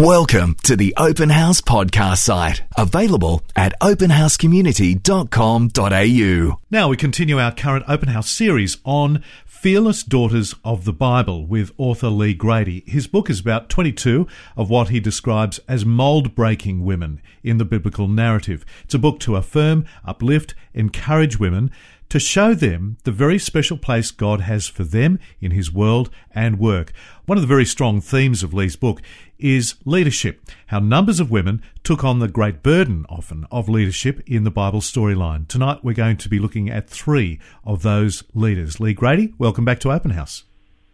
Welcome to the Open House podcast site, available at openhousecommunity.com.au. Now we continue our current Open House series on Fearless Daughters of the Bible with author Lee Grady. His book is about 22 of what he describes as mold breaking women in the biblical narrative. It's a book to affirm, uplift, encourage women to show them the very special place God has for them in His world and work. One of the very strong themes of Lee's book is leadership, how numbers of women took on the great burden often of leadership in the Bible storyline. Tonight we're going to be looking at three of those leaders. Lee Grady, welcome back to Open House.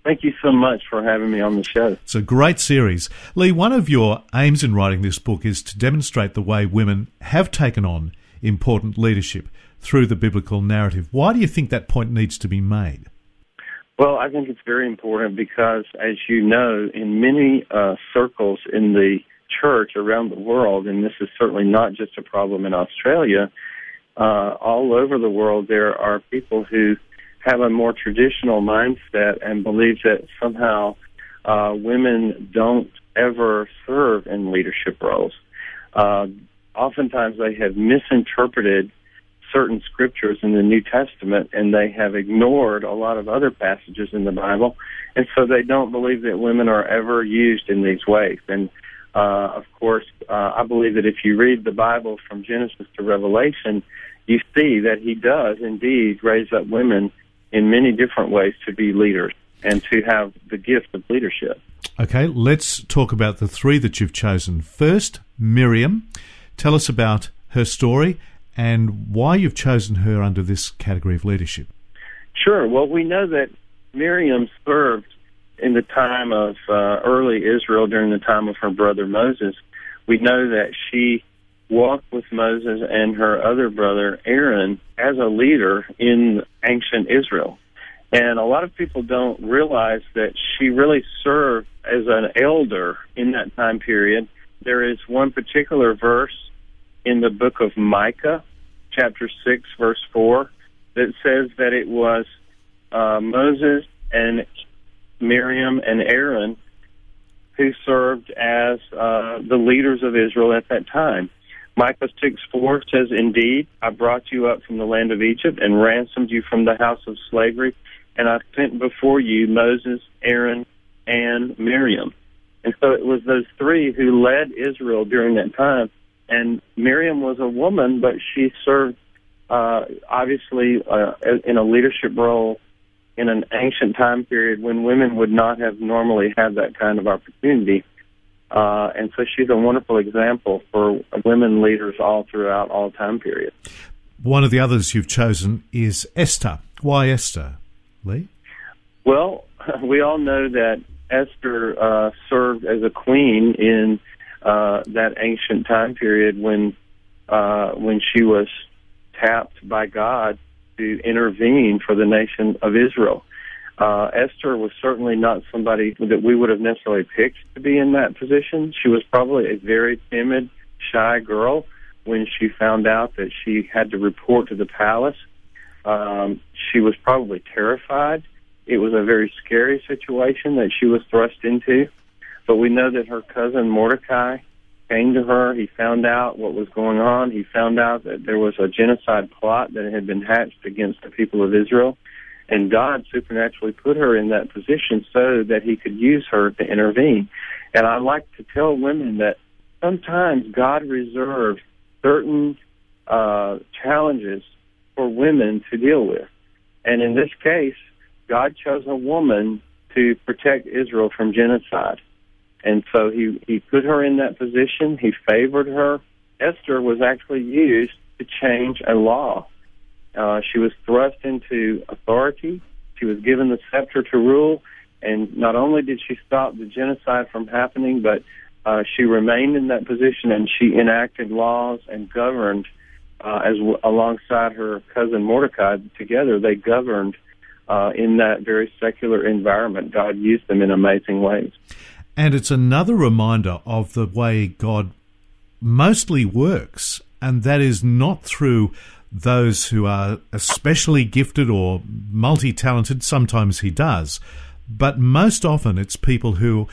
Thank you so much for having me on the show. It's a great series. Lee, one of your aims in writing this book is to demonstrate the way women have taken on important leadership through the biblical narrative. Why do you think that point needs to be made? Well, I think it's very important because, as you know, in many uh, circles in the church around the world, and this is certainly not just a problem in Australia, uh, all over the world, there are people who have a more traditional mindset and believe that somehow uh, women don't ever serve in leadership roles. Uh, oftentimes, they have misinterpreted certain scriptures in the New Testament and they have ignored a lot of other passages in the Bible. And so they don't believe that women are ever used in these ways. And, uh, of course, uh, I believe that if you read the Bible from Genesis to Revelation, you see that he does indeed raise up women in many different ways to be leaders and to have the gift of leadership. Okay, let's talk about the three that you've chosen. First, Miriam. Tell us about her story and why you've chosen her under this category of leadership. Sure. Well, we know that Miriam served in the time of uh, early Israel during the time of her brother Moses. We know that she walked with Moses and her other brother Aaron as a leader in ancient Israel. And a lot of people don't realize that she really served as an elder in that time period. There is one particular verse in the book of Micah, chapter 6, verse 4, that says that it was uh, Moses and Miriam and Aaron who served as uh, the leaders of Israel at that time. Micah 6 4 says, Indeed, I brought you up from the land of Egypt and ransomed you from the house of slavery, and I sent before you Moses, Aaron, and Miriam. And so it was those three who led Israel during that time and Miriam was a woman, but she served uh, obviously uh, in a leadership role in an ancient time period when women would not have normally had that kind of opportunity. Uh, and so she's a wonderful example for women leaders all throughout all time periods. One of the others you've chosen is Esther. Why Esther, Lee? Well, we all know that Esther uh, served as a queen in uh, that ancient time period when uh, when she was tapped by God to intervene for the nation of Israel. Uh, Esther was certainly not somebody that we would have necessarily picked to be in that position. She was probably a very timid, shy girl when she found out that she had to report to the palace. Um, she was probably terrified. It was a very scary situation that she was thrust into. But we know that her cousin Mordecai came to her. He found out what was going on. He found out that there was a genocide plot that had been hatched against the people of Israel. And God supernaturally put her in that position so that he could use her to intervene. And I like to tell women that sometimes God reserves certain uh, challenges for women to deal with. And in this case, God chose a woman to protect Israel from genocide. And so he, he put her in that position. He favored her. Esther was actually used to change a law. Uh, she was thrust into authority. She was given the scepter to rule. And not only did she stop the genocide from happening, but uh, she remained in that position and she enacted laws and governed uh, as w- alongside her cousin Mordecai. Together, they governed uh, in that very secular environment. God used them in amazing ways. And it's another reminder of the way God mostly works, and that is not through those who are especially gifted or multi talented. Sometimes He does, but most often it's people who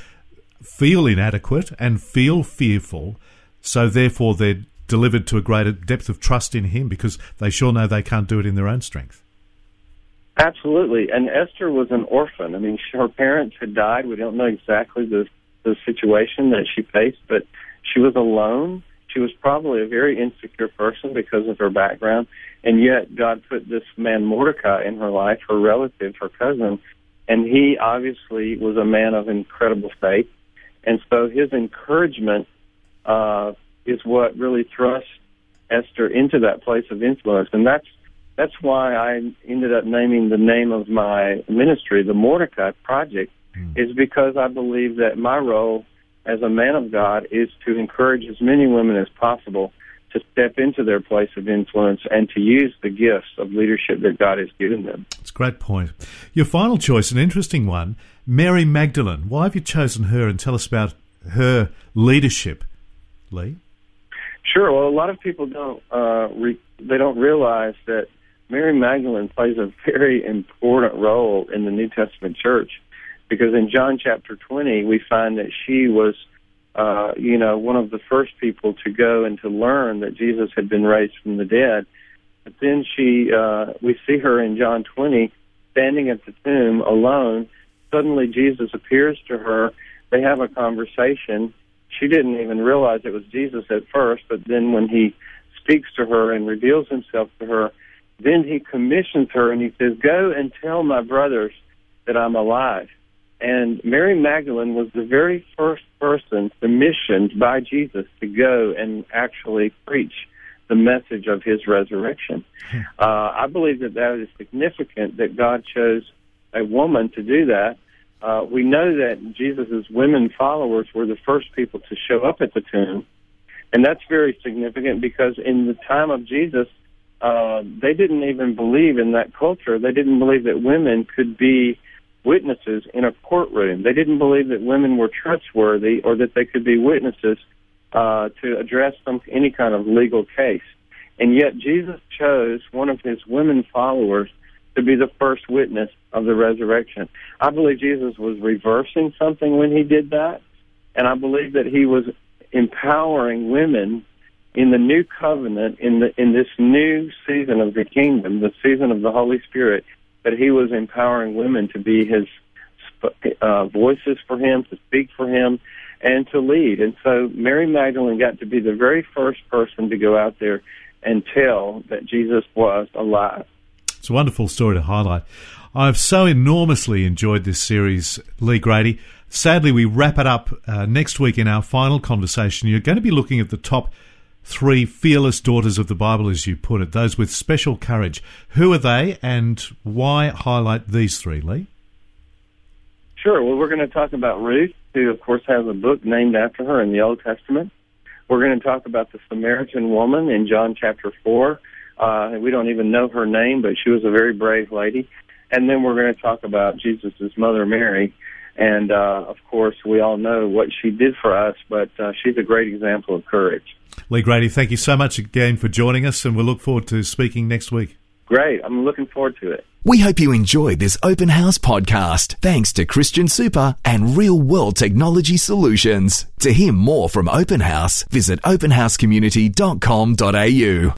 feel inadequate and feel fearful, so therefore they're delivered to a greater depth of trust in Him because they sure know they can't do it in their own strength. Absolutely. And Esther was an orphan. I mean, her parents had died. We don't know exactly the the situation that she faced, but she was alone. She was probably a very insecure person because of her background, and yet God put this man Mordecai in her life, her relative, her cousin, and he obviously was a man of incredible faith, and so his encouragement uh, is what really thrust Esther into that place of influence, and that's that's why I ended up naming the name of my ministry the Mordecai Project, mm. is because I believe that my role as a man of God is to encourage as many women as possible to step into their place of influence and to use the gifts of leadership that God has given them. It's a great point. Your final choice, an interesting one, Mary Magdalene. Why have you chosen her and tell us about her leadership, Lee? Sure. Well, a lot of people don't uh, re- they don't realize that Mary Magdalene plays a very important role in the New Testament church because in John chapter 20 we find that she was uh, you know one of the first people to go and to learn that Jesus had been raised from the dead. But then she uh, we see her in John 20 standing at the tomb alone. Suddenly Jesus appears to her. They have a conversation. She didn't even realize it was Jesus at first but then when he speaks to her and reveals himself to her then he commissions her and he says, Go and tell my brothers that I'm alive. And Mary Magdalene was the very first person commissioned by Jesus to go and actually preach the message of his resurrection. Hmm. Uh, I believe that that is significant that God chose a woman to do that. Uh, we know that Jesus' women followers were the first people to show up at the tomb. And that's very significant because in the time of Jesus, uh, they didn't even believe in that culture. They didn't believe that women could be witnesses in a courtroom. They didn't believe that women were trustworthy or that they could be witnesses uh, to address some any kind of legal case. And yet Jesus chose one of his women followers to be the first witness of the resurrection. I believe Jesus was reversing something when he did that, and I believe that he was empowering women in the new covenant, in the in this new season of the kingdom, the season of the Holy Spirit, that He was empowering women to be His uh, voices for Him, to speak for Him, and to lead. And so Mary Magdalene got to be the very first person to go out there and tell that Jesus was alive. It's a wonderful story to highlight. I've so enormously enjoyed this series, Lee Grady. Sadly, we wrap it up uh, next week in our final conversation. You're going to be looking at the top three fearless daughters of the Bible, as you put it, those with special courage. Who are they and why highlight these three, Lee? Sure. Well, we're going to talk about Ruth, who, of course, has a book named after her in the Old Testament. We're going to talk about the Samaritan woman in John chapter 4. Uh, we don't even know her name, but she was a very brave lady. And then we're going to talk about Jesus' mother, Mary. And, uh, of course, we all know what she did for us, but uh, she's a great example of courage. Lee Grady, thank you so much again for joining us, and we'll look forward to speaking next week. Great. I'm looking forward to it. We hope you enjoyed this Open House podcast, thanks to Christian Super and Real World Technology Solutions. To hear more from Open House, visit openhousecommunity.com.au.